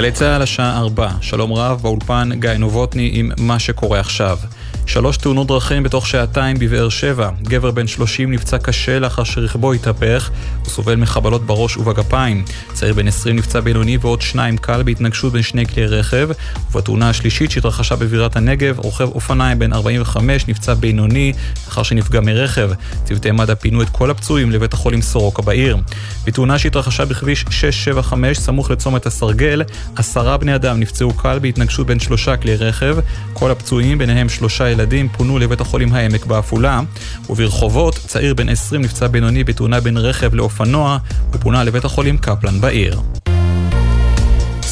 גלי צה"ל השעה 4, שלום רב, באולפן גיא נובוטני עם מה שקורה עכשיו. שלוש תאונות דרכים בתוך שעתיים בבאר שבע. גבר בן 30 נפצע קשה לאחר שרכבו התהפך, הוא סובל מחבלות בראש ובגפיים. צעיר בן 20 נפצע בינוני ועוד שניים קל בהתנגשות בין שני כלי רכב. ובתאונה השלישית שהתרחשה בבירת הנגב, רוכב אופניים בן 45 נפצע בינוני לאחר שנפגע מרכב. צוותי מד"א פינו את כל הפצועים לבית החולים סורוקה בעיר. בתאונה שהתרחשה בכביש 675 סמוך לצומת הסרגל, עשרה בני אדם נפצעו קל בהתנגשות בין שלושה כלי רכב. כל הפצועים, ביניהם שלושה ילדים פונו לבית החולים העמק בעפולה, וברחובות צעיר בן 20 נפצע בינוני בתאונה בין רכב לאופנוע, ופונה לבית החולים קפלן בעיר.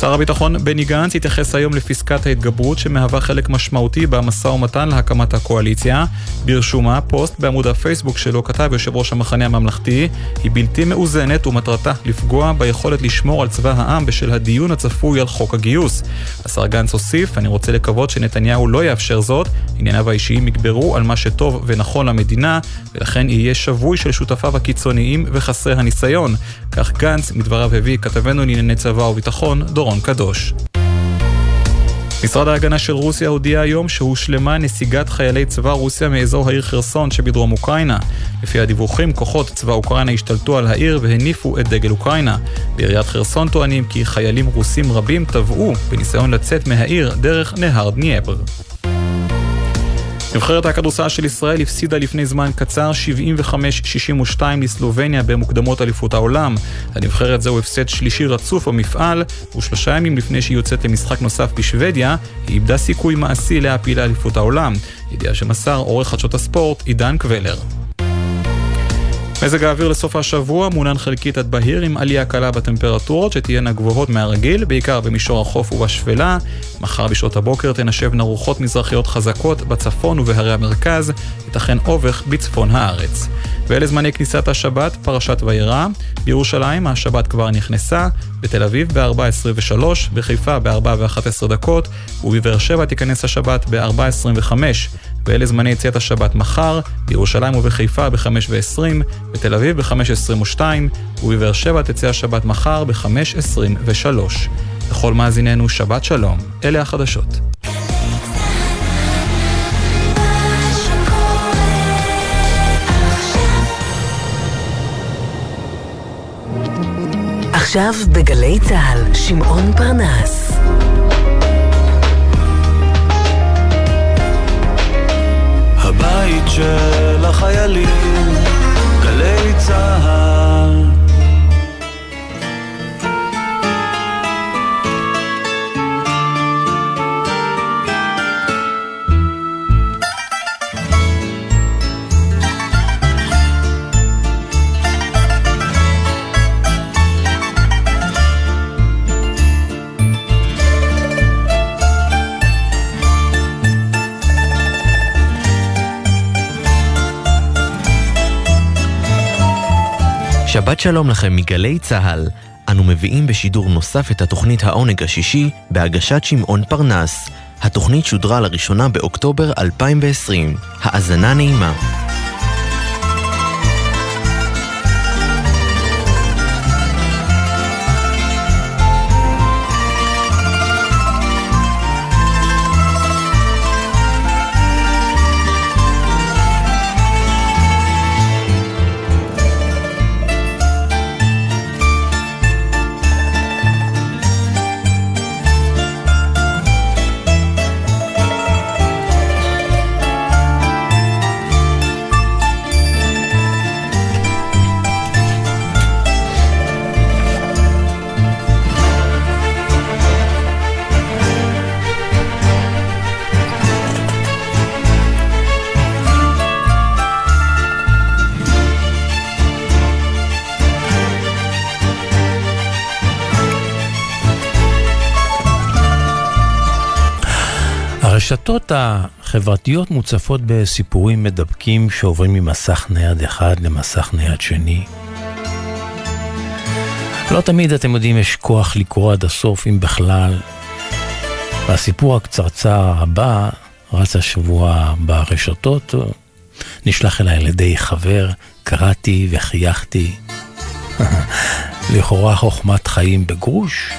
שר הביטחון בני גנץ התייחס היום לפסקת ההתגברות שמהווה חלק משמעותי במשא ומתן להקמת הקואליציה. ברשומה, פוסט בעמוד הפייסבוק שלו כתב יושב ראש המחנה הממלכתי, היא בלתי מאוזנת ומטרתה לפגוע ביכולת לשמור על צבא העם בשל הדיון הצפוי על חוק הגיוס. השר גנץ הוסיף, אני רוצה לקוות שנתניהו לא יאפשר זאת, ענייניו האישיים יגברו על מה שטוב ונכון למדינה, ולכן יהיה שבוי של שותפיו הקיצוניים וחסרי הניסיון. כך גנץ, מדבריו הביא כתבנו לענייני צבא וביטחון, דורון קדוש. משרד ההגנה של רוסיה הודיע היום שהושלמה נסיגת חיילי צבא רוסיה מאזור העיר חרסון שבדרום אוקראינה. לפי הדיווחים, כוחות צבא אוקראינה השתלטו על העיר והניפו את דגל אוקראינה. בעיריית חרסון טוענים כי חיילים רוסים רבים טבעו בניסיון לצאת מהעיר דרך נהר דנייפר. נבחרת הכדורסל של ישראל הפסידה לפני זמן קצר 75-62 לסלובניה במוקדמות אליפות העולם. הנבחרת זהו הפסד שלישי רצוף במפעל, ושלושה ימים לפני שהיא יוצאת למשחק נוסף בשוודיה, היא איבדה סיכוי מעשי להעפיל לאליפות העולם. ידיעה שמסר עורך חדשות הספורט עידן קבלר. מזג האוויר לסוף השבוע מעונן חלקית עד בהיר עם עלייה קלה בטמפרטורות שתהיינה גבוהות מהרגיל, בעיקר במישור החוף ובשפלה. מחר בשעות הבוקר תנשבנה רוחות מזרחיות חזקות בצפון ובהרי המרכז, ייתכן אובך בצפון הארץ. ואלה זמני כניסת השבת, פרשת וירא. בירושלים השבת כבר נכנסה, בתל אביב ב-4.23, בחיפה ב-4 ו-11 דקות, ובבאר שבע תיכנס השבת ב-4.25. ואלה זמני יציאת השבת מחר, בירושלים ובחיפה ב-5 ו-20, בתל אביב ב-5.22, ובבאר שבע תצא השבת מחר ב-5.23. לכל מאזיננו שבת שלום, אלה החדשות. עכשיו בגלי צה"ל, שמעון פרנס. הבית של החיילים, גלי צה"ל שבת שלום לכם מגלי צה"ל. אנו מביאים בשידור נוסף את התוכנית העונג השישי בהגשת שמעון פרנס. התוכנית שודרה לראשונה באוקטובר 2020. האזנה נעימה. הרשתות החברתיות מוצפות בסיפורים מדבקים שעוברים ממסך נייד אחד למסך נייד שני. לא תמיד, אתם יודעים, יש כוח לקרוא עד הסוף, אם בכלל. והסיפור הקצרצר הבא רץ השבוע ברשתות, נשלח אליי על ידי חבר, קראתי וחייכתי. לכאורה חוכמת חיים בגרוש,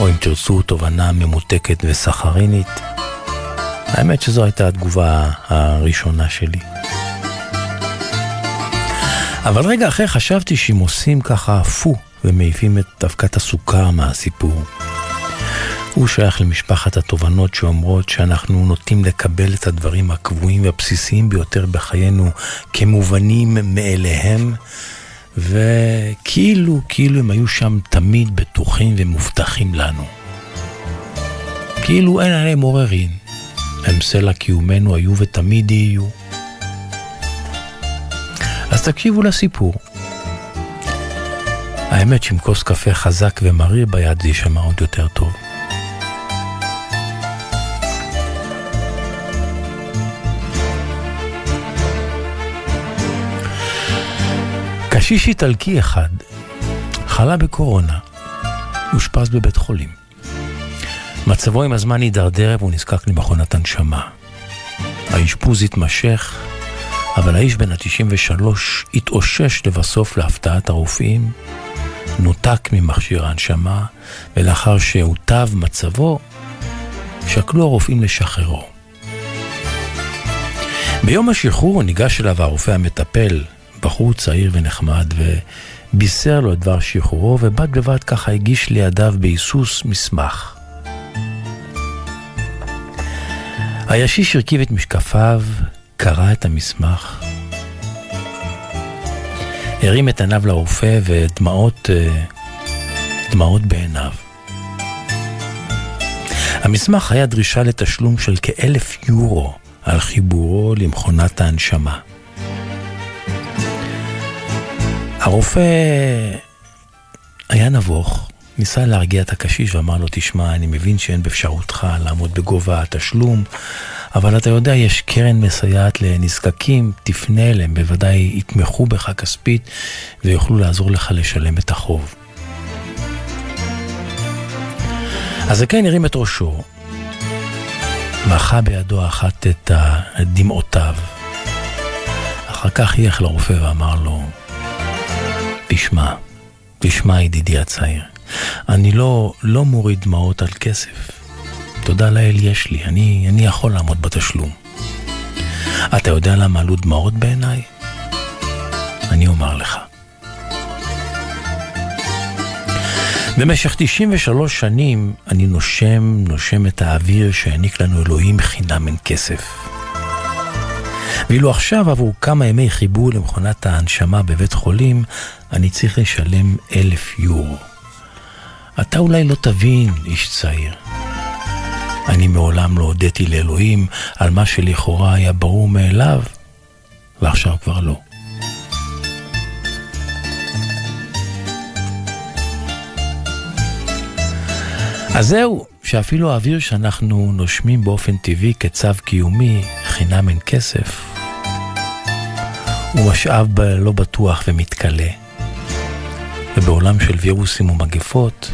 או אם תרצו תובנה ממותקת וסחרינית. האמת שזו הייתה התגובה הראשונה שלי. אבל רגע אחרי חשבתי שאם עושים ככה פו ומעיפים את אבקת הסוכר מהסיפור. הוא שייך למשפחת התובנות שאומרות שאנחנו נוטים לקבל את הדברים הקבועים והבסיסיים ביותר בחיינו כמובנים מאליהם, וכאילו, כאילו הם היו שם תמיד בטוחים ומובטחים לנו. כאילו אין עליהם עוררין. הם סלע קיומנו היו ותמיד יהיו. אז תקשיבו לסיפור. האמת שעם כוס קפה חזק ומריר ביד זה יישמע עוד יותר טוב. קשיש איטלקי אחד חלה בקורונה, אושפז בבית חולים. מצבו עם הזמן הידרדר והוא נזקק למכונת הנשמה. האשפוז התמשך, אבל האיש בן ה-93 התאושש לבסוף להפתעת הרופאים, נותק ממכשיר ההנשמה, ולאחר שהוטב מצבו, שקלו הרופאים לשחררו. ביום השחרור ניגש אליו הרופא המטפל, בחור צעיר ונחמד, ובישר לו את דבר שחרורו, ובד בבד ככה הגיש לידיו בהיסוס מסמך. הישיש הרכיב את משקפיו, קרא את המסמך, הרים את עיניו לרופא ודמעות, אה, דמעות בעיניו. המסמך היה דרישה לתשלום של כאלף יורו על חיבורו למכונת ההנשמה. הרופא היה נבוך, ניסה להרגיע את הקשיש ואמר לו, תשמע, אני מבין שאין באפשרותך לעמוד בגובה התשלום, אבל אתה יודע, יש קרן מסייעת לנזקקים, תפנה אליהם, בוודאי יתמכו בך כספית ויוכלו לעזור לך לשלם את החוב. אז הזקן הרים את ראשו, מחה בידו אחת את דמעותיו. אחר כך ילך לרופא ואמר לו, תשמע, תשמע ידידי הצעיר, אני לא, לא מוריד דמעות על כסף. תודה לאל יש לי, אני, אני יכול לעמוד בתשלום. אתה יודע למה עלו דמעות בעיניי? אני אומר לך. במשך 93 שנים אני נושם, נושם את האוויר שהעניק לנו אלוהים חינם אין כסף. ואילו עכשיו עבור כמה ימי חיבור למכונת ההנשמה בבית חולים, אני צריך לשלם אלף יורו. אתה אולי לא תבין, איש צעיר. אני מעולם לא הודיתי לאלוהים על מה שלכאורה היה ברור מאליו, ועכשיו כבר לא. אז זהו, שאפילו האוויר שאנחנו נושמים באופן טבעי כצו קיומי, חינם אין כסף, הוא משאב לא בטוח ומתכלה. ובעולם של וירוסים ומגפות,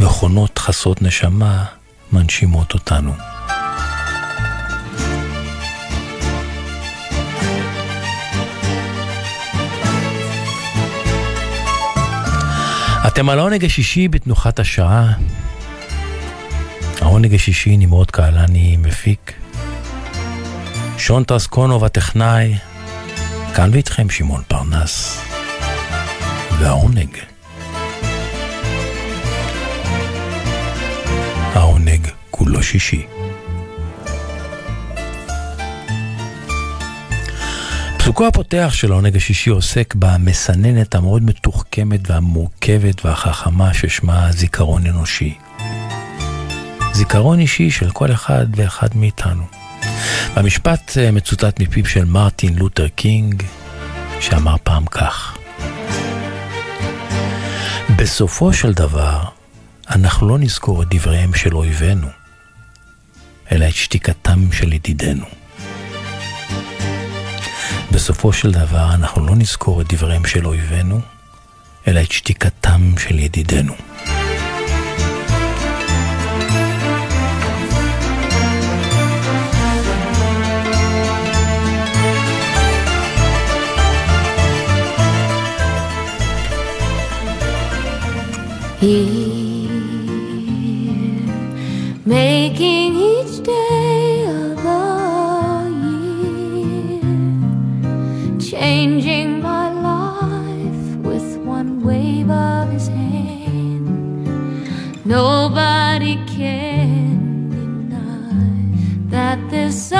מכונות חסרות נשמה מנשימות אותנו. אתם על העונג השישי בתנוחת השעה. העונג השישי נמרוד קהלני מפיק. שון טרסקונוב הטכנאי. כאן ואיתכם שמעון פרנס. והעונג. העונג כולו שישי. פסוקו הפותח של העונג השישי עוסק במסננת המאוד מתוחכמת והמורכבת והחכמה ששמה זיכרון אנושי. זיכרון אישי של כל אחד ואחד מאיתנו. המשפט אה, מצוטט מפיו של מרטין לותר קינג, שאמר פעם כך: בסופו של דבר, אנחנו לא נזכור את דבריהם של אויבינו, אלא את שתיקתם של ידידינו. בסופו של דבר, אנחנו לא נזכור את דבריהם של אויבינו, אלא את שתיקתם של ידידינו. making each day of the year, changing my life with one wave of his hand. Nobody can deny that this.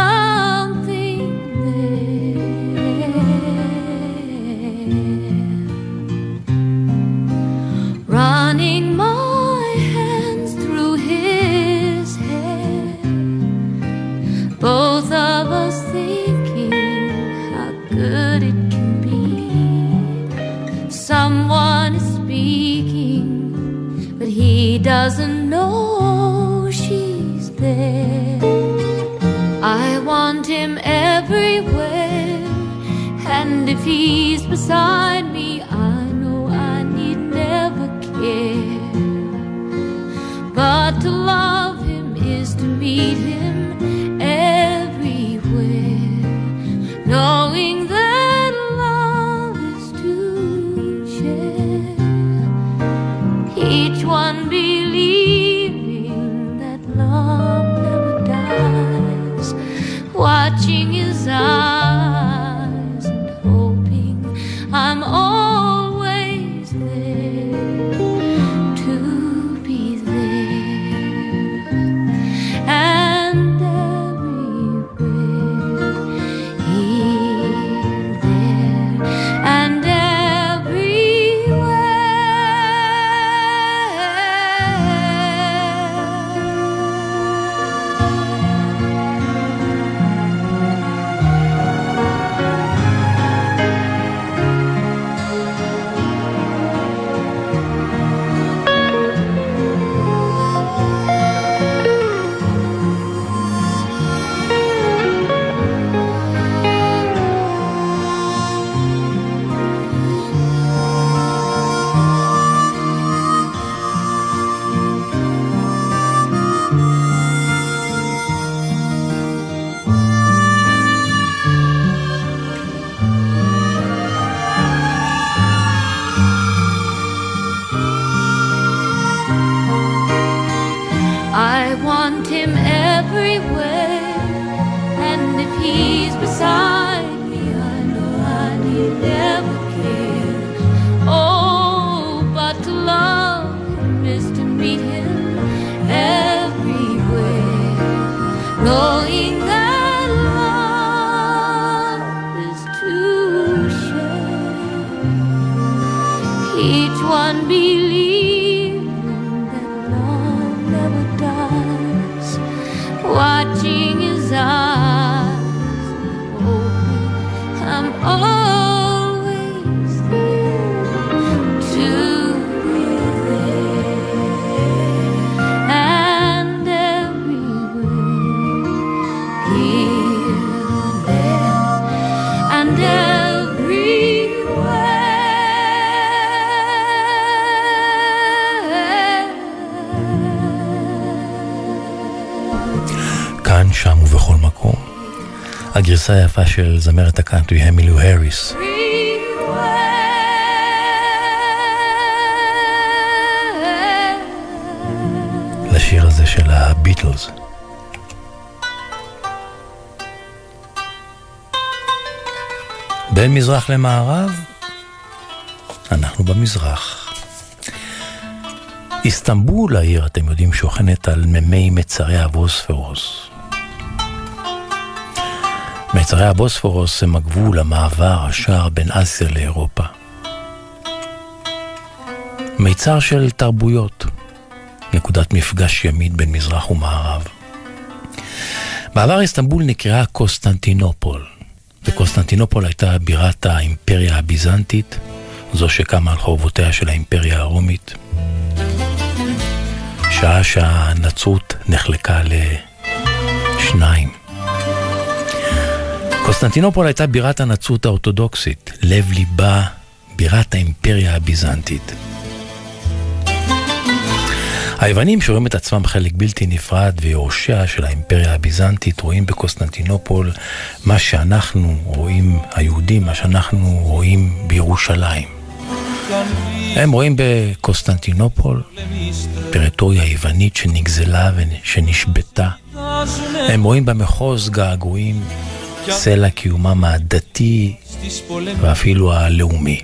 He's beside הגרסה היפה של זמרת הקאנטרי המילו האריס. לשיר הזה של הביטלס. בין מזרח למערב, אנחנו במזרח. איסטנבול העיר, אתם יודעים, שוכנת על מימי מצרי הבוספרוס. מצרי הבוספורוס הם הגבול, המעבר, השער בין אסיה לאירופה. מיצר של תרבויות, נקודת מפגש ימית בין מזרח ומערב. בעבר איסטנבול נקראה קוסטנטינופול, וקוסטנטינופול הייתה בירת האימפריה הביזנטית, זו שקמה על חורבותיה של האימפריה הרומית. שעה שהנצרות נחלקה לשניים. קוסטנטינופול הייתה בירת הנצרות האורתודוקסית, לב ליבה, בירת האימפריה הביזנטית. היוונים שרואים את עצמם חלק בלתי נפרד ויורשיה של האימפריה הביזנטית רואים בקוסטנטינופול מה שאנחנו רואים, היהודים, מה שאנחנו רואים בירושלים. הם רואים בקוסטנטינופול טריטוריה יוונית שנגזלה ושנשבתה. הם רואים כמחוז געגועים סלע קיומם הדתי ואפילו הלאומי.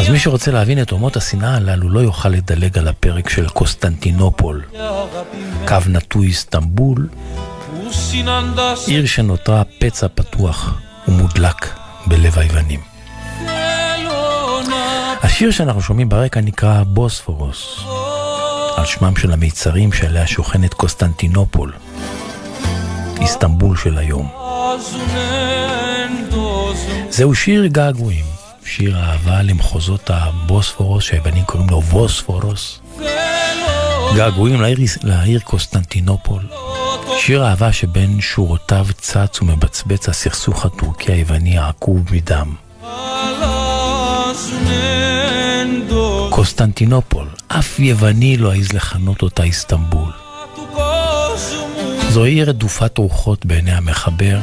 אז מי שרוצה להבין את תהומות השנאה הללו לא יוכל לדלג על הפרק של קוסטנטינופול, קו נטוי איסטנבול, עיר שנותרה פצע פתוח ומודלק בלב היוונים. השיר שאנחנו שומעים ברקע נקרא בוספורוס, על שמם של המיצרים שעליה שוכנת קוסטנטינופול, איסטנבול של היום. זהו שיר געגועים, שיר אהבה למחוזות הבוספורוס, שהיוונים קוראים לו ווספורוס. געגועים לעיר, לעיר קוסטנטינופול. שיר אהבה שבין שורותיו צץ ומבצבץ הסכסוך הטורקי היווני העקוב מדם. קוסטנטינופול, אף יווני לא העז לכנות אותה איסטנבול. זו עיר רדופת רוחות בעיני המחבר,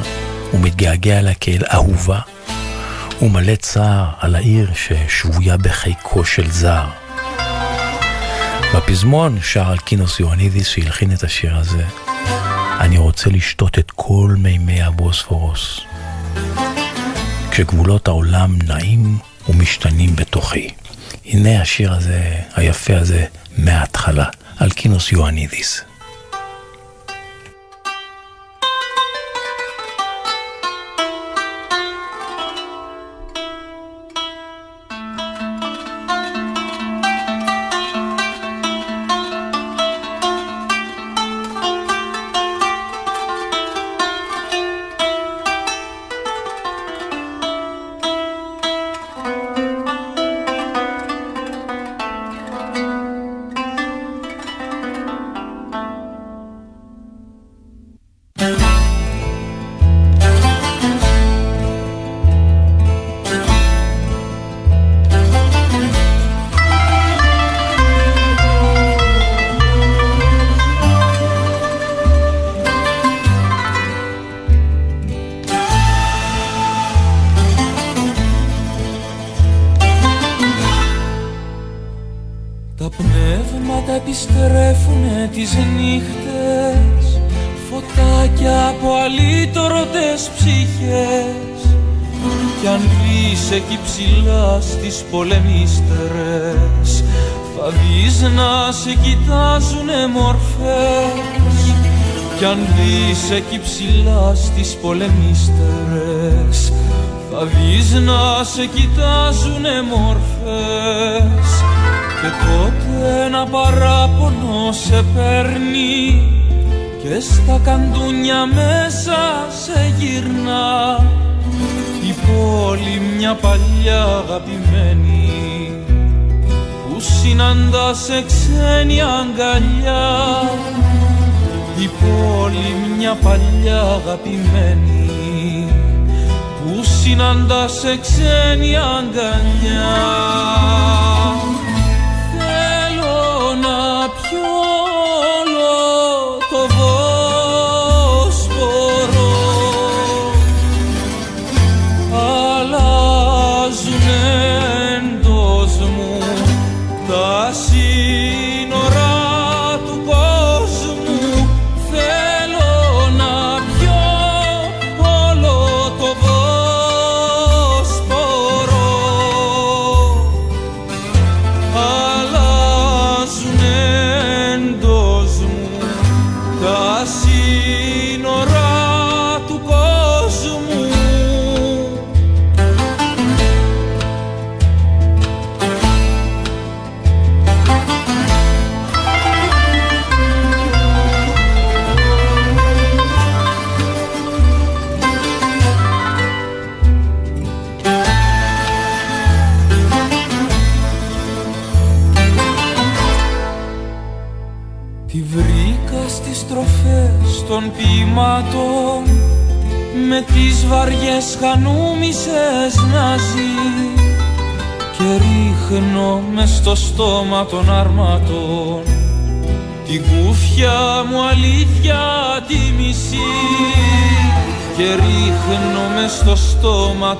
ומתגעגע אליה כאל אהובה, ומלא צער על העיר ששבויה בחיקו של זר. בפזמון שר אלקינוס יואנידיס שהלחין את השיר הזה, אני רוצה לשתות את כל מימי הבוספורוס, כשגבולות העולם נעים ומשתנים בתוכי. הנה השיר הזה, היפה הזה, מההתחלה, אלקינוס יואנידיס. Πολεμίστερες Θα να σε κοιτάζουνε μορφές. Κι αν δεις εκεί ψηλά στις πολεμίστερες Θα δεις να σε κοιτάζουνε μορφές. Και τότε ένα παράπονο σε παίρνει Και στα καντούνια μέσα σε γυρνά. Η πόλη μια παλιά αγαπημένη που συναντά σε ξένη αγκαλιά. Η πόλη μια παλιά αγαπημένη. Που συναντά σε ξένη αγκαλιά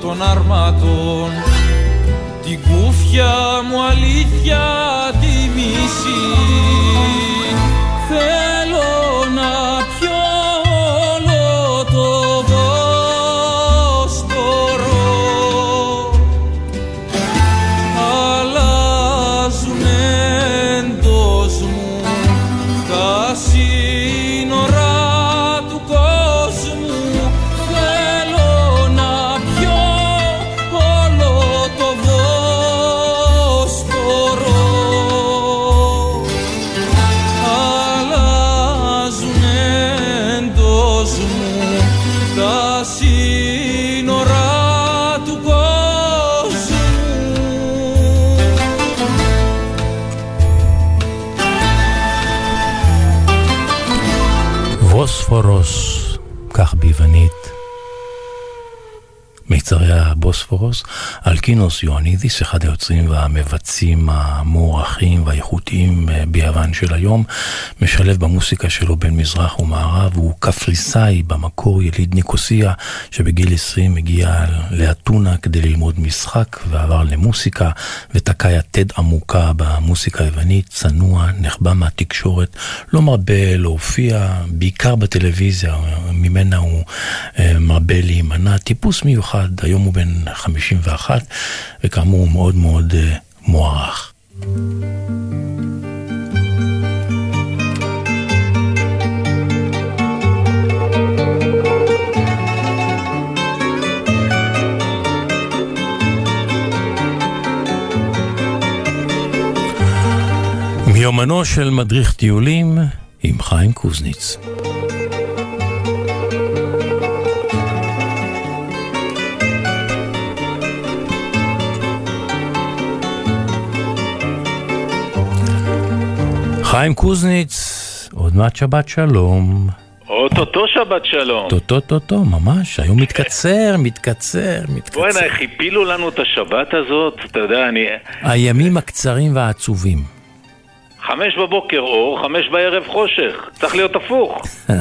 στόμα των כך ביוונית מיצרי הבוספורוס, אלקינוס יואנידיס, אחד היוצרים והמבצעים המוערכים והאיכותיים אה, ביוון של היום, משלב במוסיקה שלו בין מזרח ומערב, הוא קפריסאי במקור, יליד ניקוסיה, שבגיל 20 הגיע לאתונה כדי ללמוד משחק ועבר למוסיקה, ותקע יתד עמוקה במוסיקה היוונית, צנוע, נחבא מהתקשורת, לא מרבה להופיע, בעיקר בטלוויזיה, ממנה הוא אה, מרבה להימנע, טיפוס מיוחד. היום הוא בן 51, וכאמור הוא מאוד מאוד uh, מוערך. מיומנו של מדריך טיולים עם חיים קוזניץ. חיים קוזניץ, עוד מעט שבת שלום. אוטוטו שבת שלום. טו-טו-טו-טו, ממש, היום מתקצר, מתקצר, מתקצר. בוא'נה, איך הפילו לנו את השבת הזאת? אתה יודע, אני... הימים הקצרים והעצובים. חמש בבוקר אור, חמש בערב חושך. צריך להיות הפוך.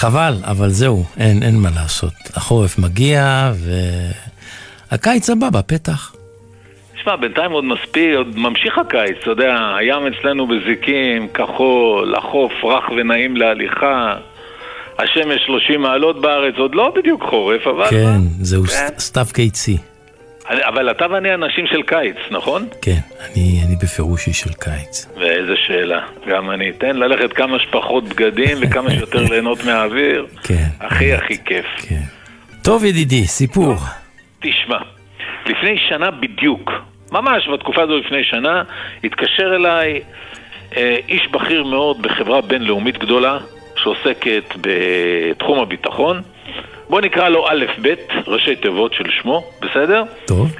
חבל, אבל זהו, אין, אין מה לעשות. החורף מגיע והקיץ הבא בפתח. תשמע, בינתיים עוד מספיק, עוד ממשיך הקיץ, אתה יודע, הים אצלנו בזיקים, כחול, החוף רך ונעים להליכה, השמש 30 מעלות בארץ, עוד לא בדיוק חורף, אבל... כן, מה? זהו כן. סתיו קיצי. אבל אתה ואני אנשים של קיץ, נכון? כן, אני, אני בפירוש איש של קיץ. ואיזה שאלה, גם אני אתן ללכת כמה שפחות בגדים וכמה שיותר ליהנות מהאוויר. כן. הכי באמת. הכי כיף. כן. טוב ידידי, סיפור. תשמע, לפני שנה בדיוק, ממש בתקופה הזו לפני שנה, התקשר אליי אה, איש בכיר מאוד בחברה בינלאומית גדולה שעוסקת בתחום הביטחון. בוא נקרא לו א' ב', ראשי תיבות של שמו, בסדר? טוב.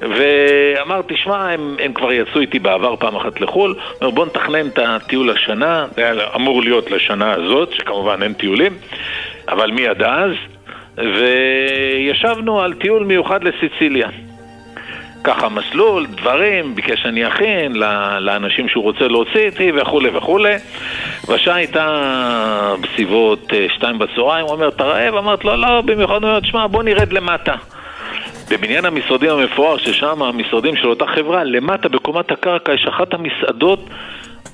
ואמר, תשמע, הם, הם כבר יצאו איתי בעבר פעם אחת לחו"ל, אומר, בוא נתכנן את הטיול השנה, זה היה אמור להיות לשנה הזאת, שכמובן אין טיולים, אבל מי עד אז? וישבנו על טיול מיוחד לסיציליה. ככה מסלול, דברים, ביקש שאני אכין לאנשים שהוא רוצה להוציא איתי וכולי וכולי. והשעה הייתה בסביבות אה, שתיים בצהריים, הוא אומר, אתה רעב? אמרת לו, לא, במיוחד הוא אומר, תשמע, בוא נרד למטה. בבניין המשרדים המפואר, ששם המשרדים של אותה חברה, למטה בקומת הקרקע יש אחת המסעדות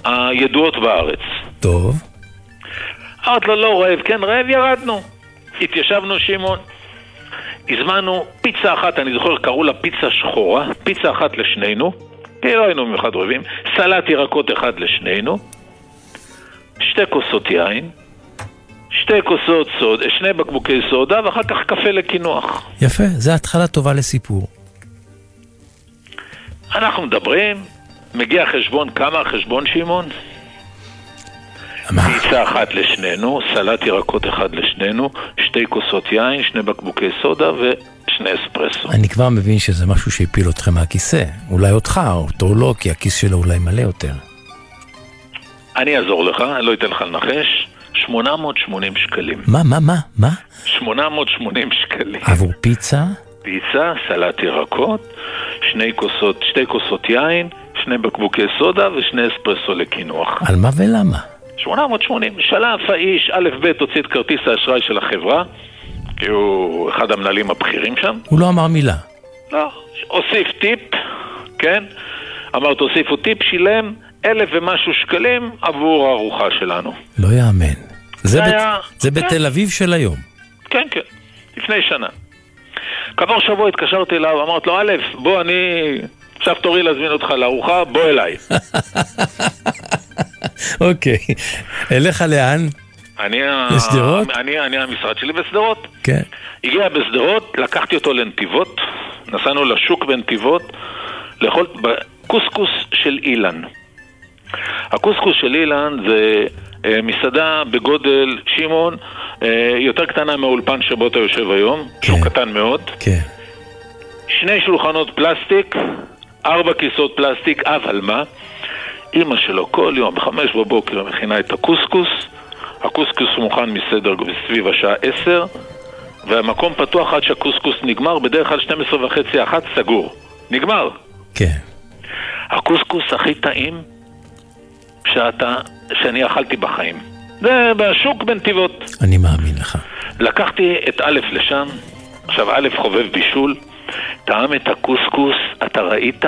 הידועות בארץ. טוב. אמרת לו, לא רעב, כן רעב, ירדנו. התיישבנו שמעון. הזמנו פיצה אחת, אני זוכר, קראו לה פיצה שחורה, פיצה אחת לשנינו, כי לא היינו במיוחד רעבים, סלט ירקות אחד לשנינו, שתי כוסות יין, שתי כוסות סוד, שני בקבוקי סודה, ואחר כך קפה לקינוח. יפה, זו התחלה טובה לסיפור. אנחנו מדברים, מגיע חשבון, כמה החשבון שמעון? פיצה אחת לשנינו, סלט ירקות אחד לשנינו, שתי כוסות יין, שני בקבוקי סודה ושני אספרסו. אני כבר מבין שזה משהו שהפיל אתכם מהכיסא. אולי אותך, אותו לא, כי הכיס שלו אולי מלא יותר. אני אעזור לך, אני לא אתן לך לנחש. 880 שקלים. מה, מה, מה, מה? 880 שקלים. עבור פיצה? פיצה, סלט ירקות, שני כוסות, שתי כוסות יין, שני בקבוקי סודה ושני אספרסו לקינוח. על מה ולמה? 880. שלף האיש, א' ב', הוציא את כרטיס האשראי של החברה, כי הוא אחד המנהלים הבכירים שם. הוא לא אמר מילה. לא, הוסיף טיפ, כן? אמר תוסיפו טיפ, שילם אלף ומשהו שקלים עבור הארוחה שלנו. לא יאמן. זה, היה... בת... זה כן. בתל אביב של היום. כן, כן, לפני שנה. כעבור שבוע התקשרתי אליו, אמרת לו, א', בוא, אני... עכשיו תורי להזמין אותך לארוחה, בוא אליי. אוקיי. אליך לאן? אני... לשדרות? אני, אני המשרד שלי בשדרות. כן. הגיע בשדרות, לקחתי אותו לנתיבות, נסענו לשוק בנתיבות, לאכול קוסקוס של אילן. הקוסקוס של אילן זה אה, מסעדה בגודל, שמעון, אה, יותר קטנה מהאולפן שבו אתה יושב היום, שהוא כן. קטן מאוד. כן. שני שולחנות פלסטיק, ארבע כיסאות פלסטיק, אבל מה? אימא שלו כל יום בחמש בבוקר מכינה את הקוסקוס, הקוסקוס מוכן מסדר סביב השעה עשר, והמקום פתוח עד שהקוסקוס נגמר, בדרך כלל 12 וחצי, אחת סגור. נגמר. כן. הקוסקוס הכי טעים שאתה, שאני אכלתי בחיים. זה בשוק בנתיבות. אני מאמין לך. לקחתי את א' לשם, עכשיו א' חובב בישול, טעם את הקוסקוס, אתה ראית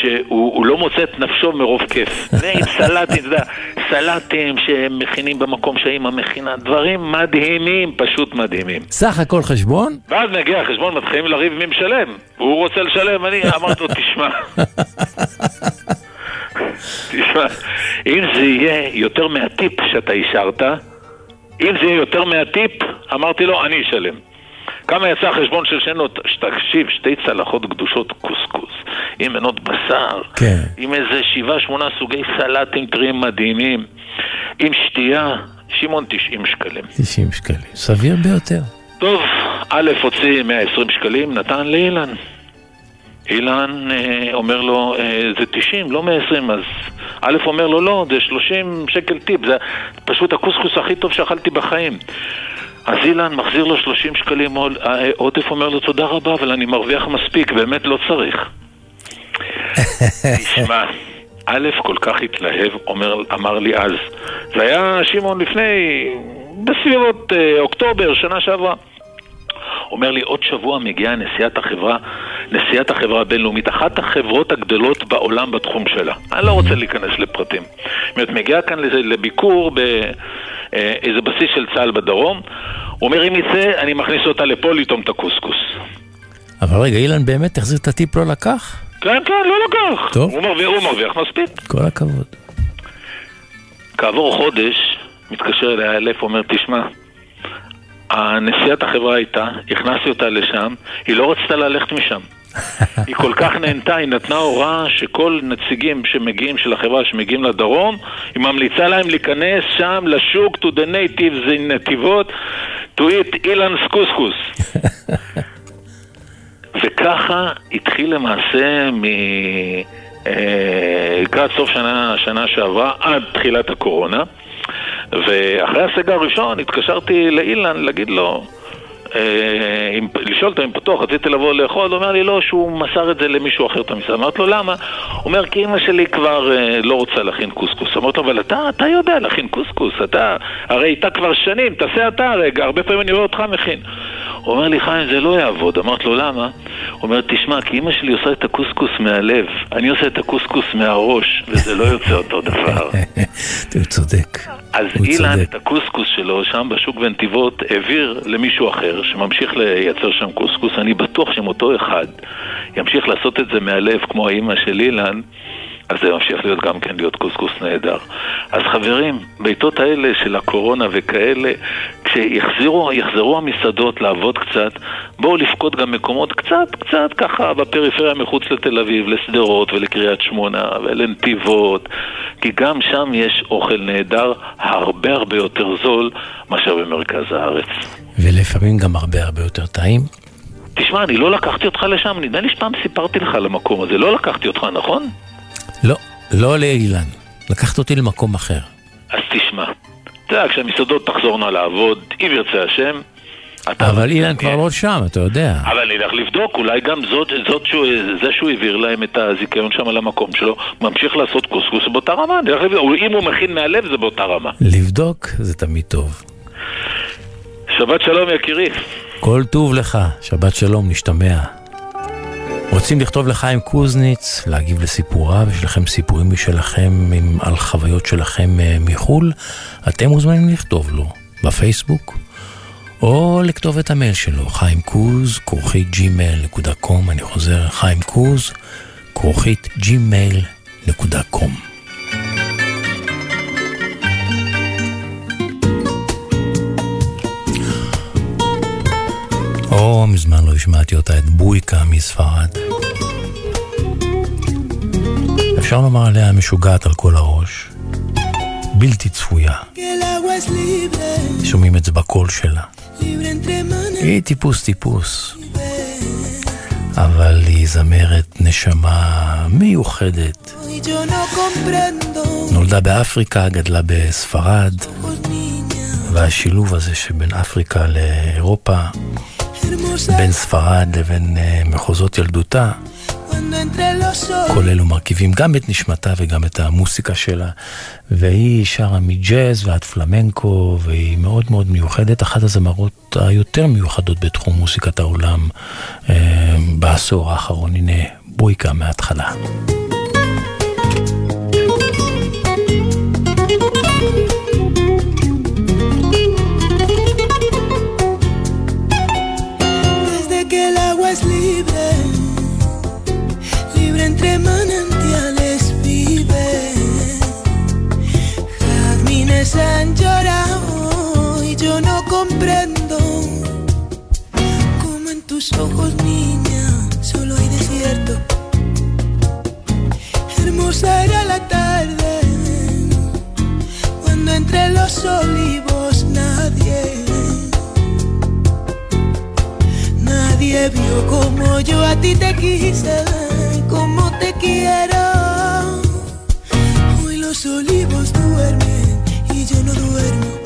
שהוא הוא לא מוצא את נפשו מרוב כיף. סלטים, אתה יודע, סלטים שהם מכינים במקום שהאימא מכינה, דברים מדהימים, פשוט מדהימים. סך הכל חשבון? ואז מגיע החשבון, מתחילים לריב מי משלם. הוא רוצה לשלם, אני אמרתי לו, תשמע. תשמע, אם זה יהיה יותר מהטיפ שאתה אישרת, אם זה יהיה יותר מהטיפ, אמרתי לו, אני אשלם. כמה יצא החשבון של שנות? תקשיב, שתי צלחות גדושות קוסקוס, עם מנות בשר, כן. עם איזה שבעה, שמונה סוגי סלטים טריים מדהימים, עם שתייה, שמעון 90 שקלים. 90 שקלים. סביר ביותר. טוב, א' הוציא 120 שקלים, נתן לאילן. אילן אה, אומר לו, אה, זה 90, לא 120, אז א' אומר לו, לא, זה 30 שקל טיפ, זה פשוט הקוסקוס הכי טוב שאכלתי בחיים. אז אילן מחזיר לו 30 שקלים עודף, אומר לו, תודה רבה, אבל אני מרוויח מספיק, באמת לא צריך. תשמע, א' כל כך התלהב, אומר, אמר לי אז. זה היה שמעון לפני, בסביבות אה, אוקטובר, שנה שעברה. אומר לי, עוד שבוע מגיעה נשיאת החברה, נשיאת החברה הבינלאומית, אחת החברות הגדולות בעולם בתחום שלה. אני לא רוצה להיכנס לפרטים. זאת אומרת, מגיעה כאן לביקור באיזה בסיס של צה"ל בדרום. הוא אומר, אם יצא, אני מכניס אותה לפה לטעום את הקוסקוס. אבל רגע, אילן באמת החזיר את הטיפ לא לקח? כן, כן, לא לקח. טוב. הוא מרוויח, הוא מרוויח מספיק. כל הכבוד. כעבור חודש, מתקשר אליה אלף, אומר, תשמע, הנשיאת החברה הייתה, הכנסתי אותה לשם, היא לא רצתה ללכת משם. היא כל כך נהנתה, היא נתנה הוראה שכל נציגים שמגיעים, של החברה שמגיעים לדרום, היא ממליצה להם להיכנס שם לשוק, to the natives in נתיבות, to eat אילנס קוסקוס. וככה התחיל למעשה מ... אה, לקראת סוף שנה, שנה שעברה עד תחילת הקורונה ואחרי הסגר הראשון התקשרתי לאילן להגיד לו לשאול אותו אם פתוח, רציתי לבוא לאכול, הוא אומר לי לא, שהוא מסר את זה למישהו אחר את המשרד. אמרתי לו למה? הוא אומר כי אמא שלי כבר אה, לא רוצה להכין קוסקוס. אמרתי לו אבל אתה, אתה יודע להכין קוסקוס, אתה הרי איתה כבר שנים, תעשה אתה רגע, הרבה פעמים אני רואה אותך מכין. הוא אומר לי חיים זה לא יעבוד, אמרתי לו למה? הוא אומר תשמע כי אמא שלי עושה את הקוסקוס מהלב, אני עושה את הקוסקוס מהראש וזה לא יוצא אותו דבר. הוא צודק. אז אילן. את הקוסקוס שלו שם בשוק בנתיבות העביר למישהו אחר שממשיך לייצר שם קוסקוס. אני בטוח שאם אותו אחד ימשיך לעשות את זה מהלב כמו האימא של אילן, אז זה ממשיך להיות גם כן להיות קוסקוס נהדר. אז חברים, בעיתות האלה של הקורונה וכאלה, כשיחזרו יחזרו המסעדות לעבוד קצת, בואו לפקוד גם מקומות קצת, קצת ככה בפריפריה מחוץ לתל אביב, לשדרות ולקריית שמונה ולנתיבות, כי גם שם יש אוכל נהדר הרבה הרבה יותר זול מאשר במרכז הארץ. ולפעמים גם הרבה הרבה יותר טעים. תשמע, אני לא לקחתי אותך לשם, נדמה לי שפעם סיפרתי לך על המקום הזה, לא לקחתי אותך, נכון? לא, לא לאילן. לקחת אותי למקום אחר. אז תשמע, אתה יודע, כשהמסעדות תחזורנה לעבוד, אם ירצה השם, אתה... אבל אילן כבר לא שם, אתה יודע. אבל נלך לבדוק, אולי גם זאת, זאת שהוא, זה שהוא העביר להם את הזיכיון שם על המקום שלו, ממשיך לעשות קוסקוס באותה רמה, נלך לבדוק, אם הוא מכין מהלב זה באותה רמה. לבדוק זה תמיד טוב. שבת שלום יקירי. כל טוב לך, שבת שלום, נשתמע. רוצים לכתוב לחיים קוזניץ, להגיב לסיפוריו, יש לכם סיפורים משלכם עם, על חוויות שלכם אה, מחו"ל, אתם מוזמנים לכתוב לו בפייסבוק, או לכתוב את המייל שלו, חיים קוז, כרוכית gmail.com, אני חוזר, חיים קוז, כרוכית gmail.com. או, מזמן לא השמעתי אותה, את בויקה מספרד. אפשר לומר עליה משוגעת על כל הראש. בלתי צפויה. שומעים את זה בקול שלה. היא טיפוס טיפוס, אבל היא זמרת נשמה מיוחדת. נולדה באפריקה, גדלה בספרד, והשילוב הזה שבין אפריקה לאירופה, בין ספרד לבין אה, מחוזות ילדותה, כל אלו מרכיבים גם את נשמתה וגם את המוסיקה שלה. והיא שרה מג'אז ועד פלמנקו, והיא מאוד מאוד מיוחדת, אחת הזמרות היותר מיוחדות בתחום מוסיקת העולם אה, בעשור האחרון. הנה בויקה מההתחלה. Han llorado y yo no comprendo cómo en tus ojos, niña, solo hay desierto. Hermosa era la tarde cuando entre los olivos nadie, nadie vio como yo a ti te quise, como te quiero. Hoy los olivos duermen another way to move.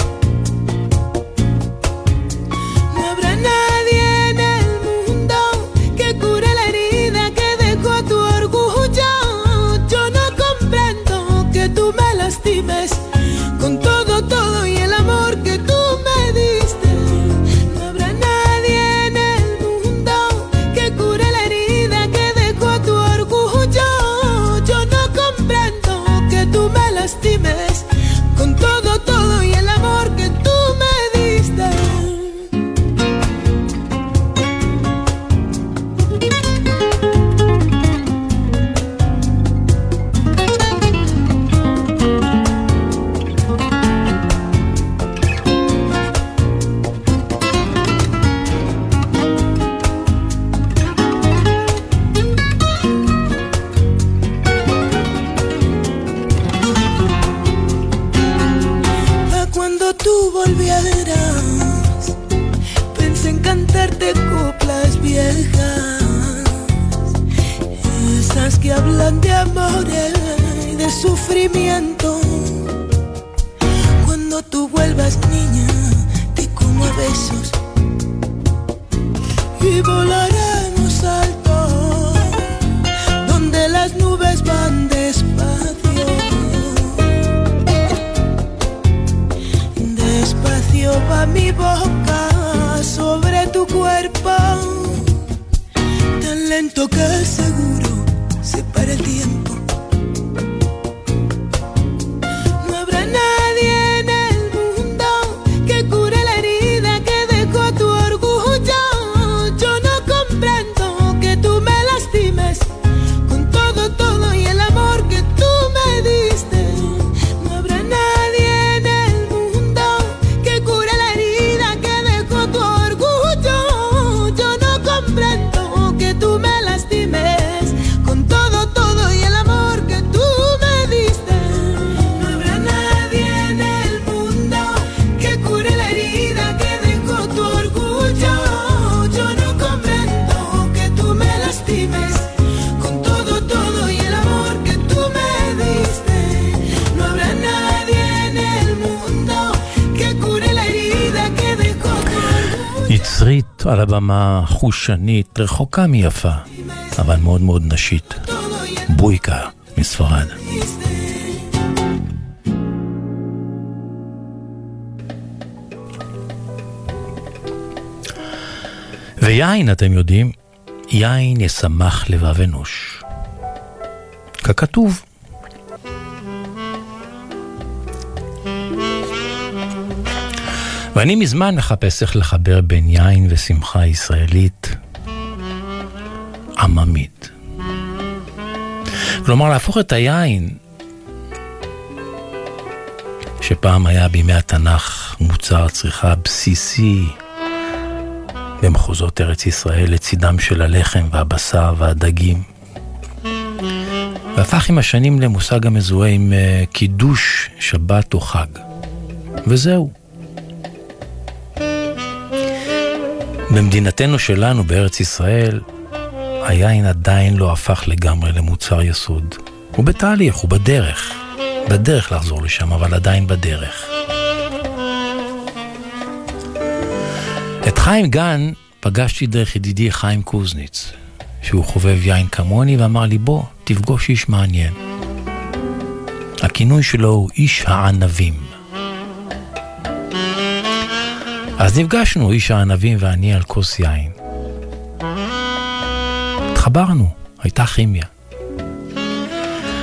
חושנית, רחוקה מיפה, אבל מאוד מאוד נשית. בויקה מספרד. ויין, אתם יודעים, יין ישמח לבב אנוש. ככתוב. ואני מזמן מחפש איך לחבר בין יין ושמחה ישראלית עממית. כלומר, להפוך את היין, שפעם היה בימי התנ"ך מוצר צריכה בסיסי במחוזות ארץ ישראל לצידם של הלחם והבשר והדגים, והפך עם השנים למושג המזוהה עם אה, קידוש שבת או חג. וזהו. במדינתנו שלנו, בארץ ישראל, היין עדיין לא הפך לגמרי למוצר יסוד. הוא בתהליך, הוא בדרך. בדרך לחזור לשם, אבל עדיין בדרך. את חיים גן פגשתי דרך ידידי חיים קוזניץ, שהוא חובב יין כמוני, ואמר לי, בוא, תפגוש איש מעניין. הכינוי שלו הוא איש הענבים. אז נפגשנו, איש הענבים ואני, על כוס יין. התחברנו, הייתה כימיה.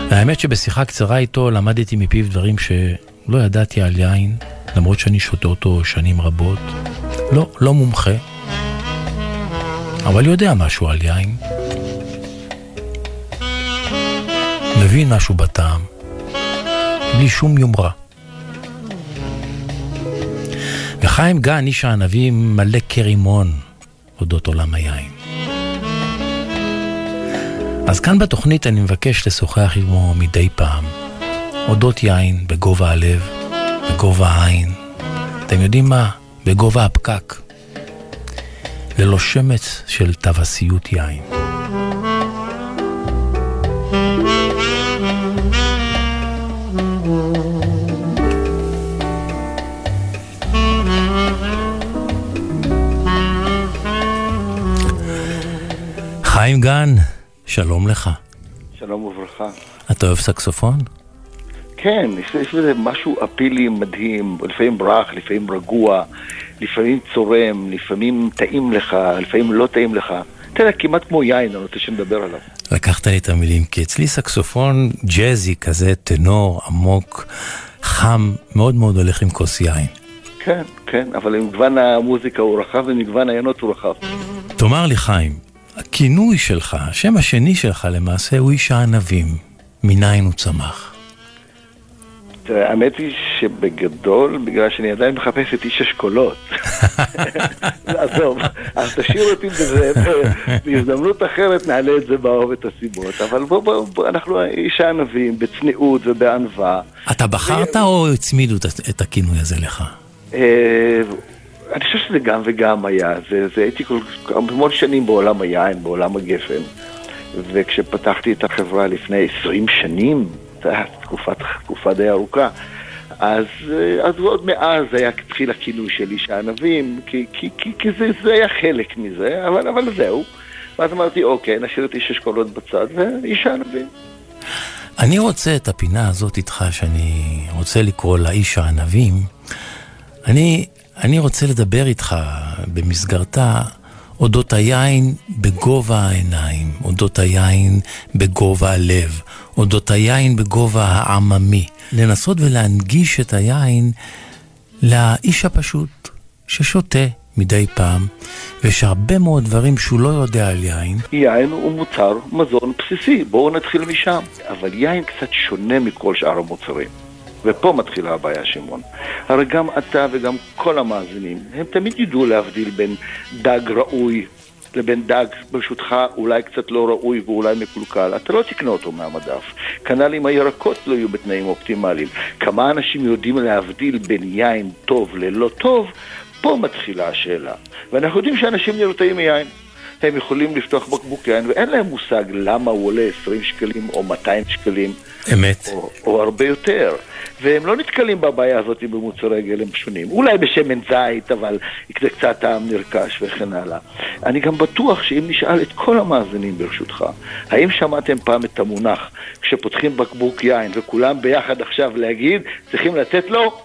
והאמת שבשיחה קצרה איתו למדתי מפיו דברים שלא ידעתי על יין, למרות שאני שותה אותו שנים רבות. לא, לא מומחה, אבל יודע משהו על יין. מבין משהו בטעם, בלי שום יומרה. וחיים גן, איש הענבים, מלא כרימון אודות עולם היין. אז כאן בתוכנית אני מבקש לשוחח עמו מדי פעם, אודות יין בגובה הלב, בגובה העין. אתם יודעים מה? בגובה הפקק. ללא שמץ של טווסיות יין. חיים גן, שלום לך. שלום וברכה. אתה אוהב סקסופון? כן, יש בזה משהו אפילי מדהים, לפעמים רך, לפעמים רגוע, לפעמים צורם, לפעמים טעים לך, לפעמים לא טעים לך. אתה יודע, כמעט כמו יין, אני רוצה שנדבר עליו. לקחת לי את המילים, כי אצלי סקסופון ג'אזי כזה, טנור, עמוק, חם, מאוד מאוד הולך עם כוס יין. כן, כן, אבל מגוון המוזיקה הוא רחב ומגוון העיינות הוא רחב. תאמר לי, חיים, הכינוי שלך, השם השני שלך למעשה, הוא איש הענבים. מניין הוא צמח? תראה, האמת היא שבגדול, בגלל שאני עדיין מחפש את איש אשכולות. עזוב, אז תשאיר אותי בזה, בהזדמנות אחרת נעלה את זה באור ואת הסיבות. אבל בוא, בוא, בוא, אנחנו איש הענבים, בצניעות ובענווה. אתה בחרת או הצמידו את- את הכינוי הזה לך? אני חושב שזה גם וגם היה, זה, זה הייתי כל כך המון שנים בעולם היין, בעולם הגפן, וכשפתחתי את החברה לפני 20 שנים, תקופת, תקופה די ארוכה, אז, אז עוד מאז היה התחיל הכינוי של איש הענבים, כי, כי, כי, כי זה, זה היה חלק מזה, אבל, אבל זהו. ואז אמרתי, אוקיי, נשאיר את איש אשכולות בצד, ואיש הענבים. אני רוצה את הפינה הזאת איתך, שאני רוצה לקרוא לה איש הענבים. אני, אני רוצה לדבר איתך במסגרתה אודות היין בגובה העיניים, אודות היין בגובה הלב, אודות היין בגובה העממי. לנסות ולהנגיש את היין לאיש הפשוט ששותה מדי פעם, ויש הרבה מאוד דברים שהוא לא יודע על יין. יין הוא מוצר מזון בסיסי, בואו נתחיל משם. אבל יין קצת שונה מכל שאר המוצרים. ופה מתחילה הבעיה, שמעון. הרי גם אתה וגם כל המאזינים, הם תמיד ידעו להבדיל בין דג ראוי לבין דג, ברשותך, אולי קצת לא ראוי ואולי מקולקל. אתה לא תקנה אותו מהמדף. כנ"ל אם הירקות לא יהיו בתנאים אופטימליים. כמה אנשים יודעים להבדיל בין יין טוב ללא טוב? פה מתחילה השאלה. ואנחנו יודעים שאנשים נרתעים מיין. הם יכולים לפתוח בקבוק יין ואין להם מושג למה הוא עולה 20 שקלים או 200 שקלים. אמת. או, או הרבה יותר. והם לא נתקלים בבעיה הזאת במוצרי גלם שונים. אולי בשמן זית, אבל זה קצת טעם נרכש וכן הלאה. אני גם בטוח שאם נשאל את כל המאזינים ברשותך, האם שמעתם פעם את המונח כשפותחים בקבוק יין וכולם ביחד עכשיו להגיד, צריכים לתת לו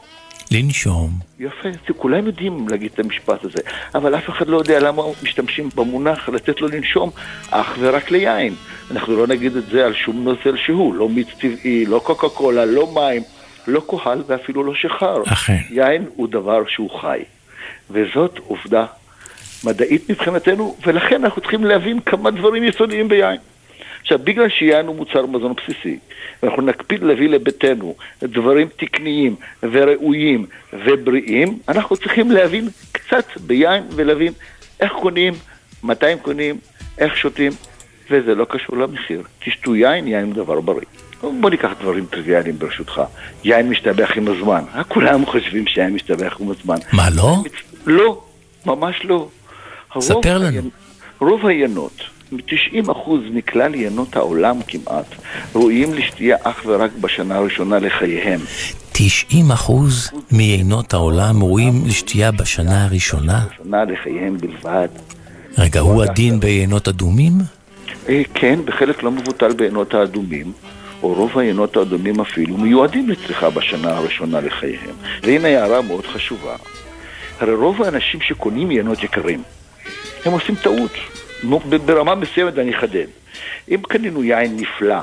לנשום. יפה, כולם יודעים להגיד את המשפט הזה, אבל אף אחד לא יודע למה משתמשים במונח לתת לו לנשום אך ורק ליין. אנחנו לא נגיד את זה על שום נוזל שהוא, לא מיץ טבעי, לא קוקה קולה, לא מים, לא כהל ואפילו לא שחר. אכן. יין הוא דבר שהוא חי, וזאת עובדה מדעית מבחינתנו, ולכן אנחנו צריכים להבין כמה דברים יסודיים ביין. עכשיו, בגלל שיין הוא מוצר מזון בסיסי, ואנחנו נקפיד להביא לביתנו דברים תקניים וראויים ובריאים, אנחנו צריכים להבין קצת ביין ולהבין איך קונים, מתי הם קונים, איך שותים, וזה לא קשור למחיר. תשתו יין, יין הוא דבר בריא. בוא ניקח דברים טריוויאליים ברשותך. יין משתבח עם הזמן. כולם חושבים שיין משתבח עם הזמן. מה, לא? לא, ממש לא. ספר לנו. רוב היינות, 90% מכלל יינות העולם כמעט, ראויים לשתייה אך ורק בשנה הראשונה לחייהם. 90 אחוז מיינות העולם ראויים לשתייה בשנה הראשונה? שנה לחייהם בלבד. רגע, הוא הדין ביינות אדומים? אה, כן, בחלק לא מבוטל בעינות האדומים, או רוב העינות האדומים אפילו, מיועדים לצריכה בשנה הראשונה לחייהם. והנה הערה מאוד חשובה. הרי רוב האנשים שקונים יינות יקרים, הם עושים טעות. ברמה מסוימת ואני אחדד. אם קנינו יין נפלא,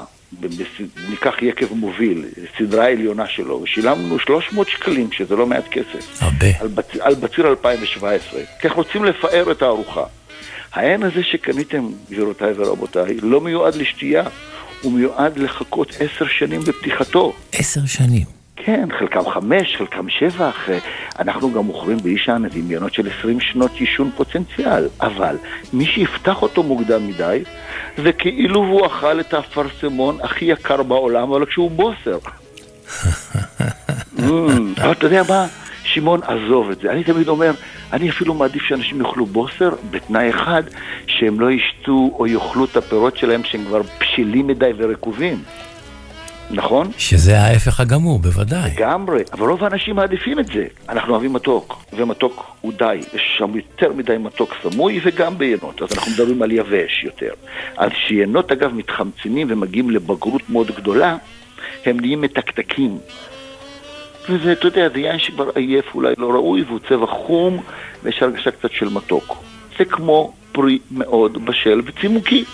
ניקח יקב מוביל, סדרה עליונה שלו, ושילמנו 300 שקלים, שזה לא מעט כסף. הרבה. על, בצ... על בציר 2017, כי אנחנו רוצים לפאר את הארוחה. העין הזה שקניתם, גבירותיי ורבותיי, לא מיועד לשתייה, הוא מיועד לחכות עשר שנים בפתיחתו. עשר שנים. כן, חלקם חמש, חלקם שבע, אחרי... אנחנו גם מוכרים באיש הענבים ינות של 20 שנות עישון פוטנציאל, אבל מי שיפתח אותו מוקדם מדי, זה כאילו הוא אכל את האפרסמון הכי יקר בעולם, אבל כשהוא בוסר. אמ, אבל אתה יודע מה? שמעון, עזוב את זה. אני תמיד אומר, אני אפילו מעדיף שאנשים יאכלו בוסר, בתנאי אחד, שהם לא ישתו או יאכלו את הפירות שלהם שהם כבר בשלים מדי ורקובים. נכון? שזה ההפך הגמור, בוודאי. לגמרי, אבל רוב האנשים מעדיפים את זה. אנחנו אוהבים מתוק, ומתוק הוא די. יש שם יותר מדי מתוק סמוי וגם ביינות, אז אנחנו מדברים על יבש יותר. אז שיינות אגב מתחמצנים ומגיעים לבגרות מאוד גדולה, הם נהיים מתקתקים. וזה, אתה יודע, זה יין שכבר עייף, אולי לא ראוי, והוא צבע חום, ויש הרגשה קצת של מתוק. זה כמו פרי מאוד בשל וצימוקי.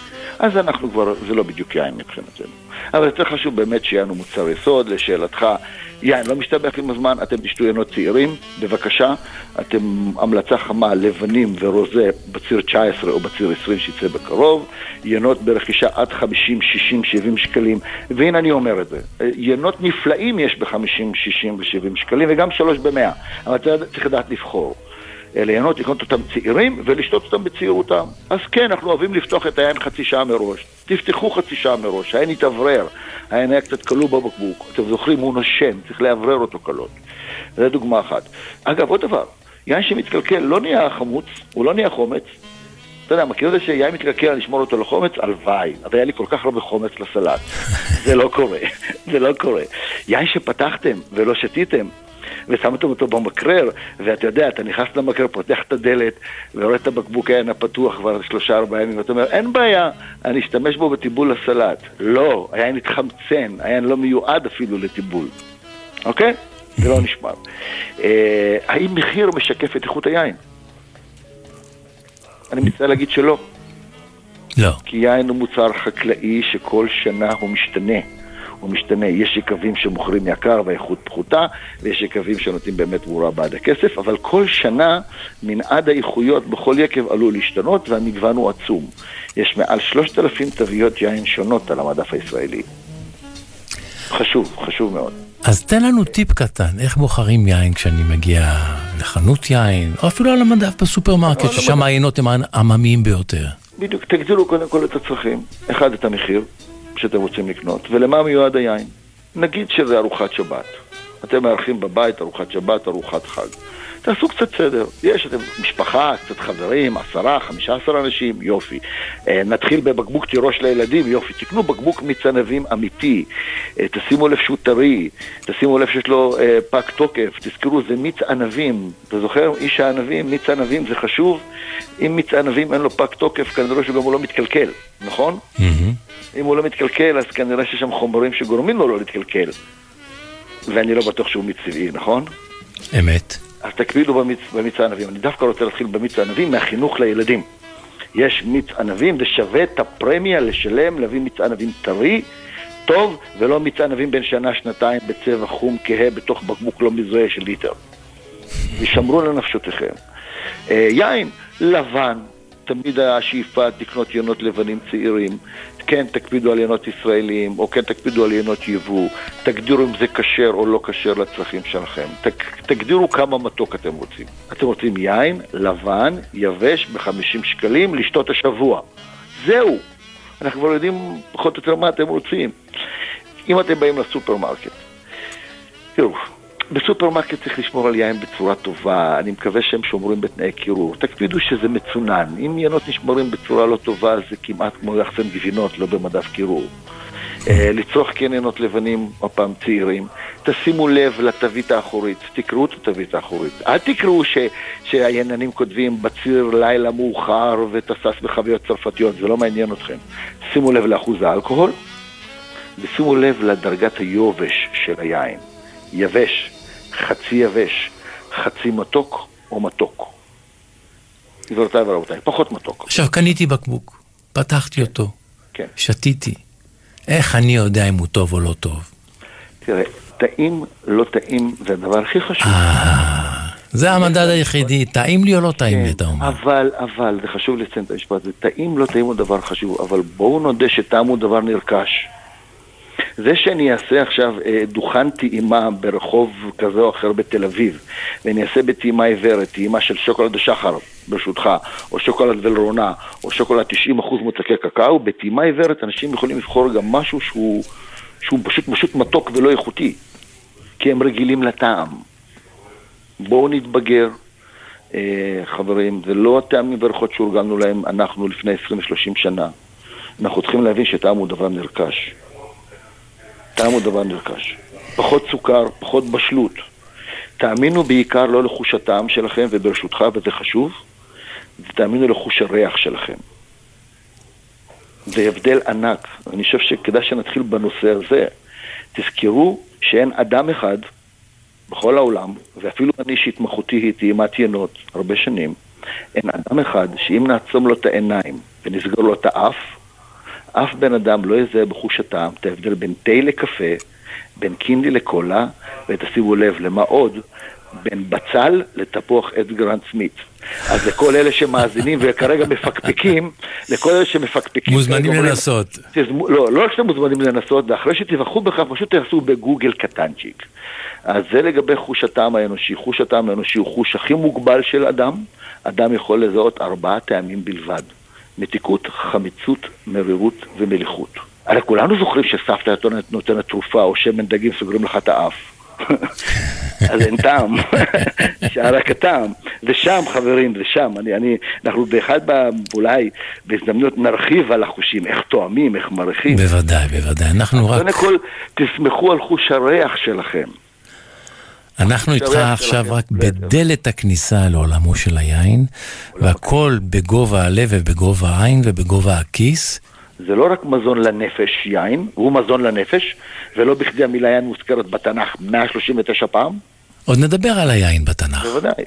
אז אנחנו כבר, זה לא בדיוק יין מבחינתנו. אבל יותר חשוב באמת שיין הוא מוצר יסוד, לשאלתך, יין לא משתבח עם הזמן, אתם תשתו ינות צעירים, בבקשה, אתם המלצה חמה, לבנים ורוזה בציר 19 או בציר 20 שיצא בקרוב, ינות ברכישה עד 50, 60, 70 שקלים, והנה אני אומר את זה, ינות נפלאים יש ב-50, 60 ו-70 שקלים, וגם שלוש במאה, אבל אתה צריך לדעת לבחור. ליהנות, לקנות אותם צעירים ולשתות אותם בצעירותם. אז כן, אנחנו אוהבים לפתוח את היין חצי שעה מראש. תפתחו חצי שעה מראש, היין יתאוורר, היין היה קצת כלוא בבקבוק. אתם זוכרים, הוא נושם, צריך לאוורר אותו קלות. זו דוגמה אחת. אגב, עוד דבר, יין שמתקלקל לא נהיה חמוץ, הוא לא נהיה חומץ. אתה יודע, מכיר את זה שיין מתקלקל, אני אשמור אותו לחומץ? הלוואי. אבל היה לי כל כך הרבה חומץ לסלט. זה לא קורה, זה לא קורה. יין שפתחתם ולא שתיתם, ושמתם אותו במקרר, ואתה יודע, אתה נכנס למקרר, פותח את הדלת, ורואה את הבקבוק היין הפתוח כבר שלושה ארבעה ימים, ואתה אומר, אין בעיה, אני אשתמש בו בטיבול לסלט. לא, היין התחמצן, היין לא מיועד אפילו לטיבול. אוקיי? זה לא נשמר. אה, האם מחיר משקף את איכות היין? אני מצטער להגיד שלא. לא. כי יין הוא מוצר חקלאי שכל שנה הוא משתנה. הוא משתנה. יש יקבים שמוכרים יקר והאיכות פחותה, ויש יקבים שנותנים באמת תמורה בעד הכסף, אבל כל שנה מנעד האיכויות בכל יקב עלול להשתנות, והמגוון הוא עצום. יש מעל שלושת אלפים תוויות יין שונות על המדף הישראלי. חשוב, חשוב מאוד. אז תן לנו טיפ קטן, איך בוחרים יין כשאני מגיע לחנות יין, או אפילו על המדף בסופרמרקט, ששם היינות הם העממיים ביותר. בדיוק, תגדירו קודם כל את הצרכים. אחד, את המחיר שאתם רוצים לקנות, ולמה מיועד היין. נגיד שזה ארוחת שבת. אתם מארחים בבית ארוחת שבת, ארוחת חג. תעשו קצת סדר. יש, אתם משפחה, קצת חברים, עשרה, חמישה עשר אנשים, יופי. אה, נתחיל בבקבוק תירוש לילדים, יופי. תקנו בקבוק מיץ ענבים אמיתי. אה, תשימו לב שהוא טרי. תשימו לב שיש לו אה, פג תוקף. תזכרו, זה מיץ ענבים. אתה זוכר? איש הענבים, מיץ ענבים זה חשוב. אם מיץ ענבים אין לו פג תוקף, כנראה שגם הוא לא מתקלקל, נכון? אם הוא לא מתקלקל, אז כנראה שיש שם חומרים שגורמים לו לא להתקלקל. ואני לא בטוח שהוא מיץ טבעי, נכון? אמת. אז תקפידו במיץ, במיץ הענבים. אני דווקא רוצה להתחיל במיץ הענבים מהחינוך לילדים. יש מיץ ענבים, זה שווה את הפרמיה לשלם, להביא מיץ ענבים טרי, טוב, ולא מיץ ענבים בין שנה-שנתיים בצבע חום כהה בתוך בקבוק לא מזוהה של ליטר. ושמרו לנפשותיכם. אה, יין לבן, תמיד השאיפה לקנות ינות לבנים צעירים. כן, תקפידו על ינות ישראליים, או כן תקפידו על ינות יבוא. תגדירו אם זה כשר או לא כשר לצרכים שלכם. תק, תגדירו כמה מתוק אתם רוצים. אתם רוצים יין לבן, יבש, ב-50 שקלים, לשתות השבוע. זהו. אנחנו כבר יודעים פחות או יותר מה אתם רוצים. אם אתם באים לסופרמרקט, תראו, בסופרמרקט צריך לשמור על יין בצורה טובה, אני מקווה שהם שומרים בתנאי קירור. תקפידו שזה מצונן. אם יינות נשמרים בצורה לא טובה, זה כמעט כמו לאחסן גבינות, לא במדף קירור. אה, לצרוך כן יינות לבנים, עוד פעם צעירים. תשימו לב לתווית האחורית, תקראו את התווית האחורית. אל תקראו ש, שהעיננים כותבים בציר לילה מאוחר ותסס בחביות צרפתיות, זה לא מעניין אתכם. שימו לב לאחוז האלכוהול, ושימו לב לדרגת היובש של היין. יבש, חצי יבש, חצי מתוק או מתוק. גבירותיי ורבותיי, פחות מתוק. עכשיו קניתי בקבוק, פתחתי אותו, כן. שתיתי. איך אני יודע אם הוא טוב או לא טוב? תראה, טעים, לא טעים, זה הדבר הכי חשוב. אה, זה המדד היחידי, טעים לי או לא טעים לי, כן, אתה אומר. אבל, אבל, זה חשוב לציין את המשפט הזה, טעים, לא טעים הוא דבר חשוב, אבל בואו נודה שטעם הוא דבר נרכש. זה שאני אעשה עכשיו אה, דוכן טעימה ברחוב כזה או אחר בתל אביב, ואני אעשה בטעימה עיוורת, טעימה של שוקולד השחר, ברשותך, או שוקולד ולרונה, או שוקולד 90% מוצקי קקאו, בטעימה עיוורת אנשים יכולים לבחור גם משהו שהוא, שהוא פשוט, פשוט מתוק ולא איכותי, כי הם רגילים לטעם. בואו נתבגר, אה, חברים, זה לא הטעמים והריחות שהורגלנו להם אנחנו לפני 20-30 שנה. אנחנו צריכים להבין שטעם הוא דבר נרכש. טעם הוא דבר נרכש. פחות סוכר, פחות בשלות. תאמינו בעיקר לא לחוש הטעם שלכם, וברשותך, וזה חשוב, ותאמינו לחוש הריח שלכם. זה הבדל ענק. אני חושב שכדאי שנתחיל בנושא הזה. תזכרו שאין אדם אחד בכל העולם, ואפילו אני שהתמחותי היא טעימת ינות הרבה שנים, אין אדם אחד שאם נעצום לו את העיניים ונסגור לו את האף, אף בן אדם לא יזהה בחוש הטעם את ההבדל בין תה לקפה, בין קינלי לקולה, ותשימו לב למה עוד, בין בצל לתפוח עץ גרנד סמית. אז לכל אלה שמאזינים וכרגע מפקפקים, לכל אלה שמפקפקים... מוזמנים לנסות. תזמו, לא, לא רק שאתם מוזמנים לנסות, ואחרי שתבחרו בכך, פשוט תעשו בגוגל קטנצ'יק. אז זה לגבי חוש הטעם האנושי. חוש הטעם האנושי הוא חוש הכי מוגבל של אדם. אדם יכול לזהות ארבעה טעמים בלבד. מתיקות, חמיצות, מרירות ומליחות. הרי כולנו זוכרים שסבתא נותנת תרופה או שמן דגים סוגרים לך את האף. אז אין טעם, שער רק הטעם. ושם, חברים, ושם, אני, אני, אנחנו באחד, אולי בהזדמנות נרחיב על החושים, איך תואמים, איך מריחים. בוודאי, בוודאי. אנחנו רק, קודם כל, תסמכו על חוש הריח שלכם. אנחנו איתך עכשיו. רק בדלת הכניסה לעולמו של היין, והכל בגובה הלב ובגובה העין ובגובה הכיס. זה לא רק מזון לנפש, יין, הוא מזון לנפש, ולא בכדי המילה יין מוזכרת בתנ"ך 139 פעם. עוד נדבר על היין בתנ"ך. בוודאי.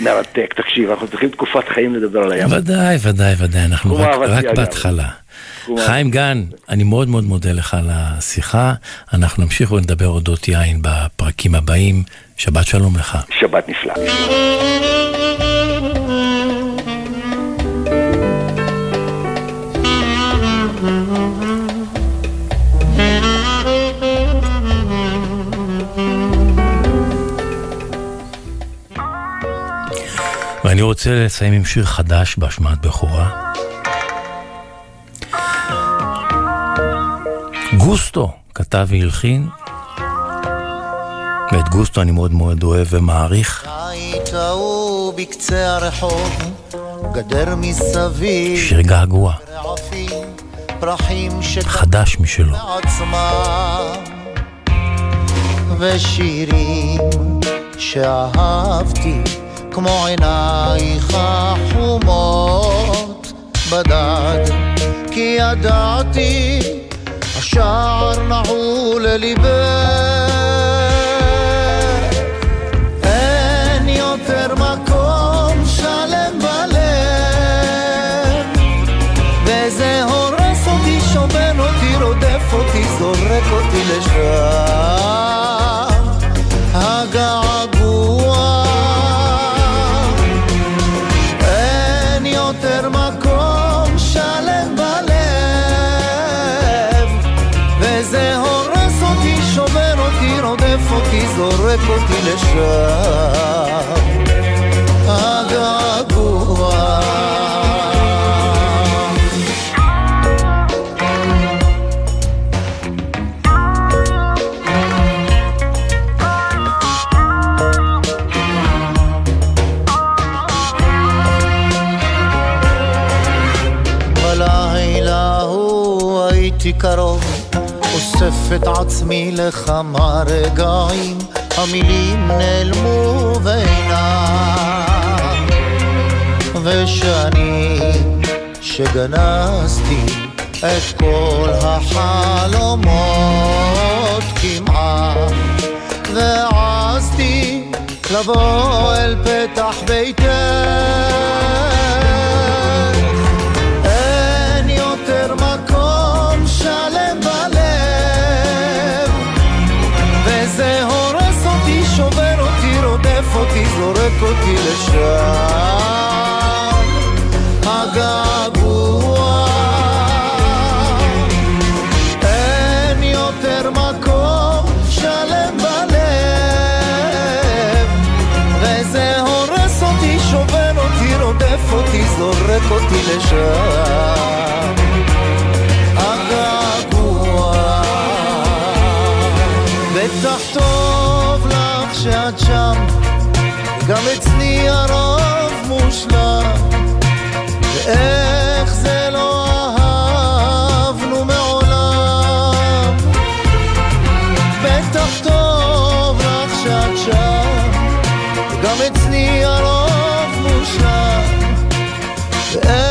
מרתק, תקשיב, אנחנו צריכים תקופת חיים לדבר על הים. ודאי, ודאי, ודאי, אנחנו רק, רק. בהתחלה. חיים גן, אני מאוד מאוד מודה לך על השיחה. אנחנו נמשיך ונדבר אודות יין בפרקים הבאים. שבת שלום לך. שבת נפלא. ואני רוצה לסיים עם שיר חדש בהשמעת בכורה. גוסטו כתב והלחין, ואת גוסטו אני מאוד מאוד אוהב ומעריך. שיר געגוע, חדש משלו. ושירים שאהבתי כמו עינייך החומות בדד, כי ידעתי השער נעול לליבך אין יותר מקום שלם בלב וזה הורס אותי, שובר אותי, רודף אותי, זורק אותי לשם ركضت للشام أقاقوها Caro אוסף את עצמי לכמה רגעים, המילים נעלמו ואינם. ושנים שגנזתי את כל החלומות כמעט, והעזתי לבוא אל פתח ביתך. רודף אותי, זורק אותי לשם. הגעגוע אין יותר מקום שלם בלב. וזה הורס אותי, שובר אותי, רודף אותי, זורק אותי לשם. הגעגוע בטח טוב לך שאת שם גם אצלי הרוב מושלם. ואיך זה לא אהבנו מעולם. בטח טוב לך שאת שם. גם אצלי הרוב מושלם. ואיך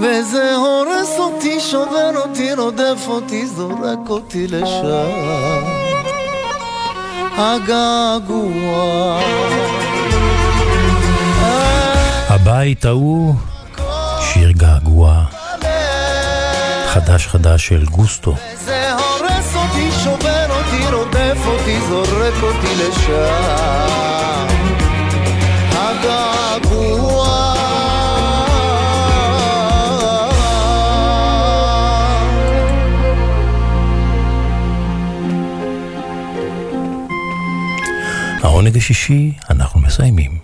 וזה הורס אותי, שובר אותי, רודף אותי, זורק אותי לשם. הגעגוע. הבית ההוא, שיר געגוע. חדש חדש של גוסטו. זה הורס אותי, שובר אותי, רודף אותי, זורק אותי לשם. הגעגוע. העונג השישי, אנחנו מסיימים.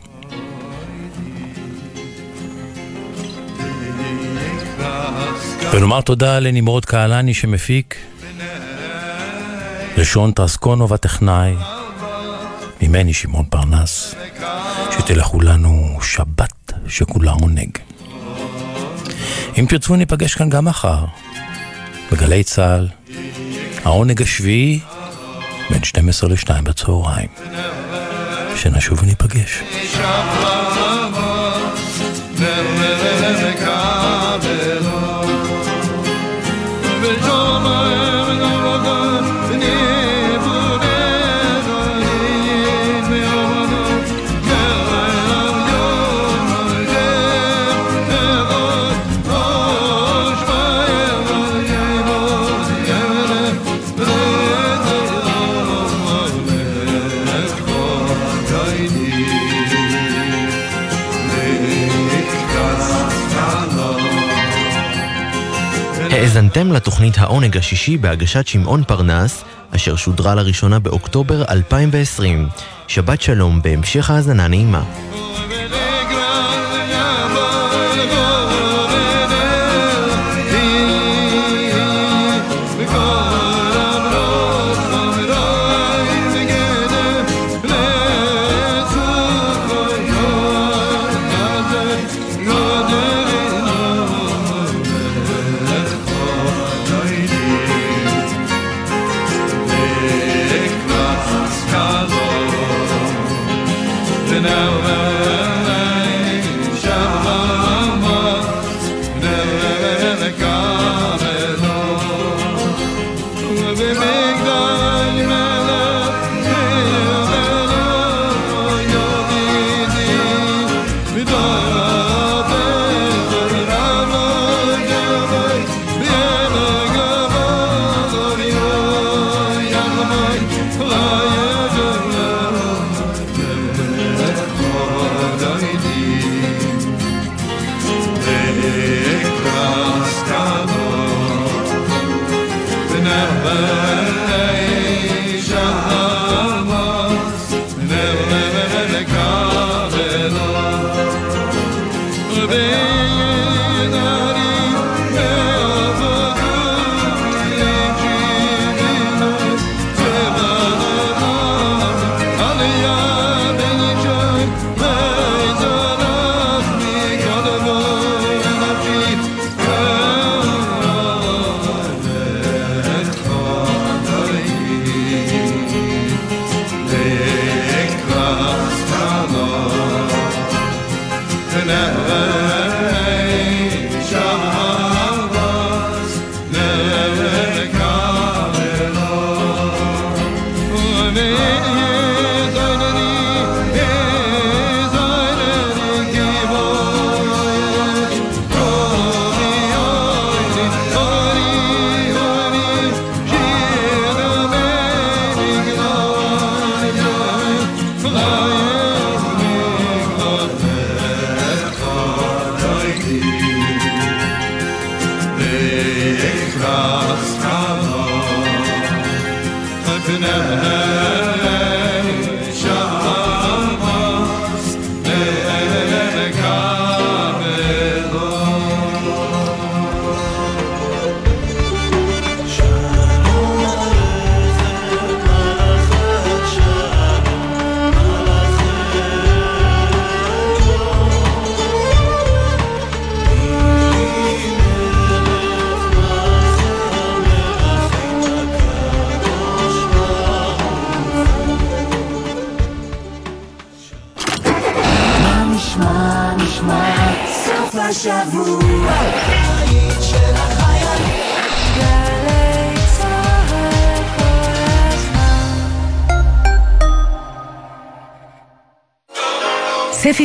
ונאמר תודה לנמרוד קהלני שמפיק, לשון טרסקונוב הטכנאי, ממני שמעון פרנס, שתלכו לנו שבת שכולה עונג. אם תרצו ניפגש כאן גם מחר, בגלי צה"ל, העונג השביעי, בין 12 ל-2 בצהריים. שנשוב וניפגש. האזנתם לתוכנית העונג השישי בהגשת שמעון פרנס, אשר שודרה לראשונה באוקטובר 2020. שבת שלום בהמשך האזנה נעימה.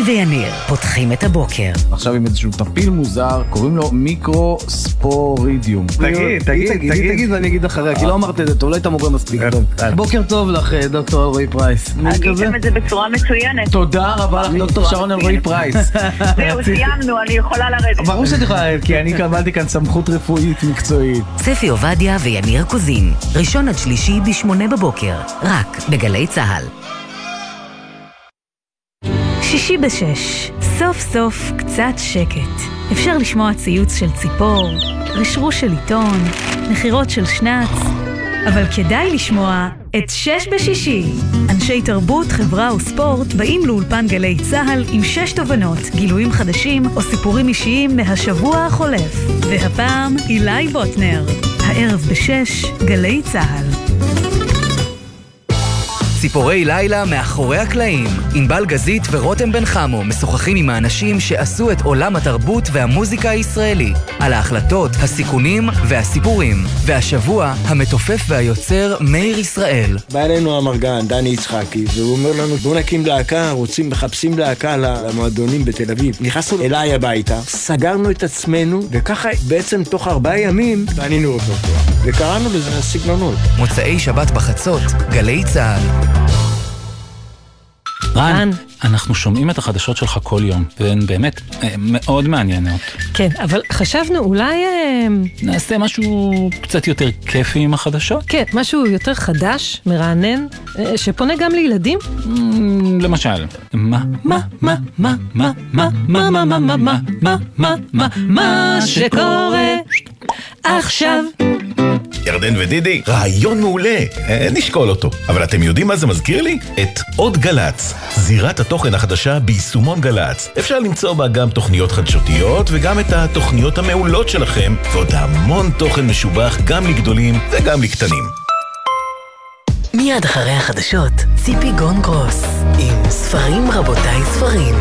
ויניר פותחים את הבוקר. עכשיו עם איזשהו טפיל מוזר, קוראים לו מיקרו ספורידיום. תגיד, תגיד, תגיד, תגיד. תגיד ואני אגיד אחריה, כי לא אמרת את זה טוב, לא היית מורה מספיק טוב. אה. בוקר טוב לך, אה, דוקטור אלרועי פרייס. עשיתם את זה בצורה מצוינת. תודה רבה לך, דוקטור שרון אלרועי פרייס. זהו, סיימנו, אני יכולה לרדת. ברור שאת יכולה לרדת, כי אני קיבלתי כאן סמכות רפואית מקצועית. ספי עובדיה ויניר קוזין, ראשון עד שלישי בשמונה בבוקר, רק בגלי צה"ל. שישי בשש, סוף סוף קצת שקט. אפשר לשמוע ציוץ של ציפור, רשרוש של עיתון, נחירות של שנץ, אבל כדאי לשמוע את שש בשישי. אנשי תרבות, חברה וספורט באים לאולפן גלי צה"ל עם שש תובנות, גילויים חדשים או סיפורים אישיים מהשבוע החולף. והפעם אילי בוטנר. הערב בשש, גלי צה"ל. ציפורי לילה מאחורי הקלעים. ענבל גזית ורותם בן חמו משוחחים עם האנשים שעשו את עולם התרבות והמוזיקה הישראלי. על ההחלטות, הסיכונים והסיפורים. והשבוע, המתופף והיוצר מאיר ישראל. בא אלינו המרגן, דני יצחקי, והוא אומר לנו, בואו נקים להקה, רוצים, מחפשים להקה למועדונים בתל אביב. נכנסנו אליי הביתה, סגרנו את עצמנו, וככה בעצם תוך ארבעה ימים בנינו רפרטואר. וקראנו לזה הסגנונות. מוצאי שבת בחצות, גלי צה"ל. Brand. אנחנו שומעים את החדשות שלך כל יום, והן באמת אה, מאוד מעניינות. כן, אבל חשבנו אולי... אה, נעשה משהו קצת יותר כיפי עם החדשות? כן, משהו יותר חדש, מרענן, אה, שפונה גם לילדים? למשל, מה, מה, מה, מה, מה, מה, מה, מה, מה, מה, מה, מה, מה, מה, מה שקורה עכשיו. ירדן ודידי, רעיון מעולה, אה, נשקול אותו. אבל אתם יודעים מה זה מזכיר לי? את עוד גל"צ, זירת התוכן החדשה ביישומון גל"צ. אפשר למצוא בה גם תוכניות חדשותיות וגם את התוכניות המעולות שלכם, ועוד המון תוכן משובח גם לגדולים וגם לקטנים. מיד אחרי החדשות, ציפי גון גרוס, עם ספרים רבותיי ספרים.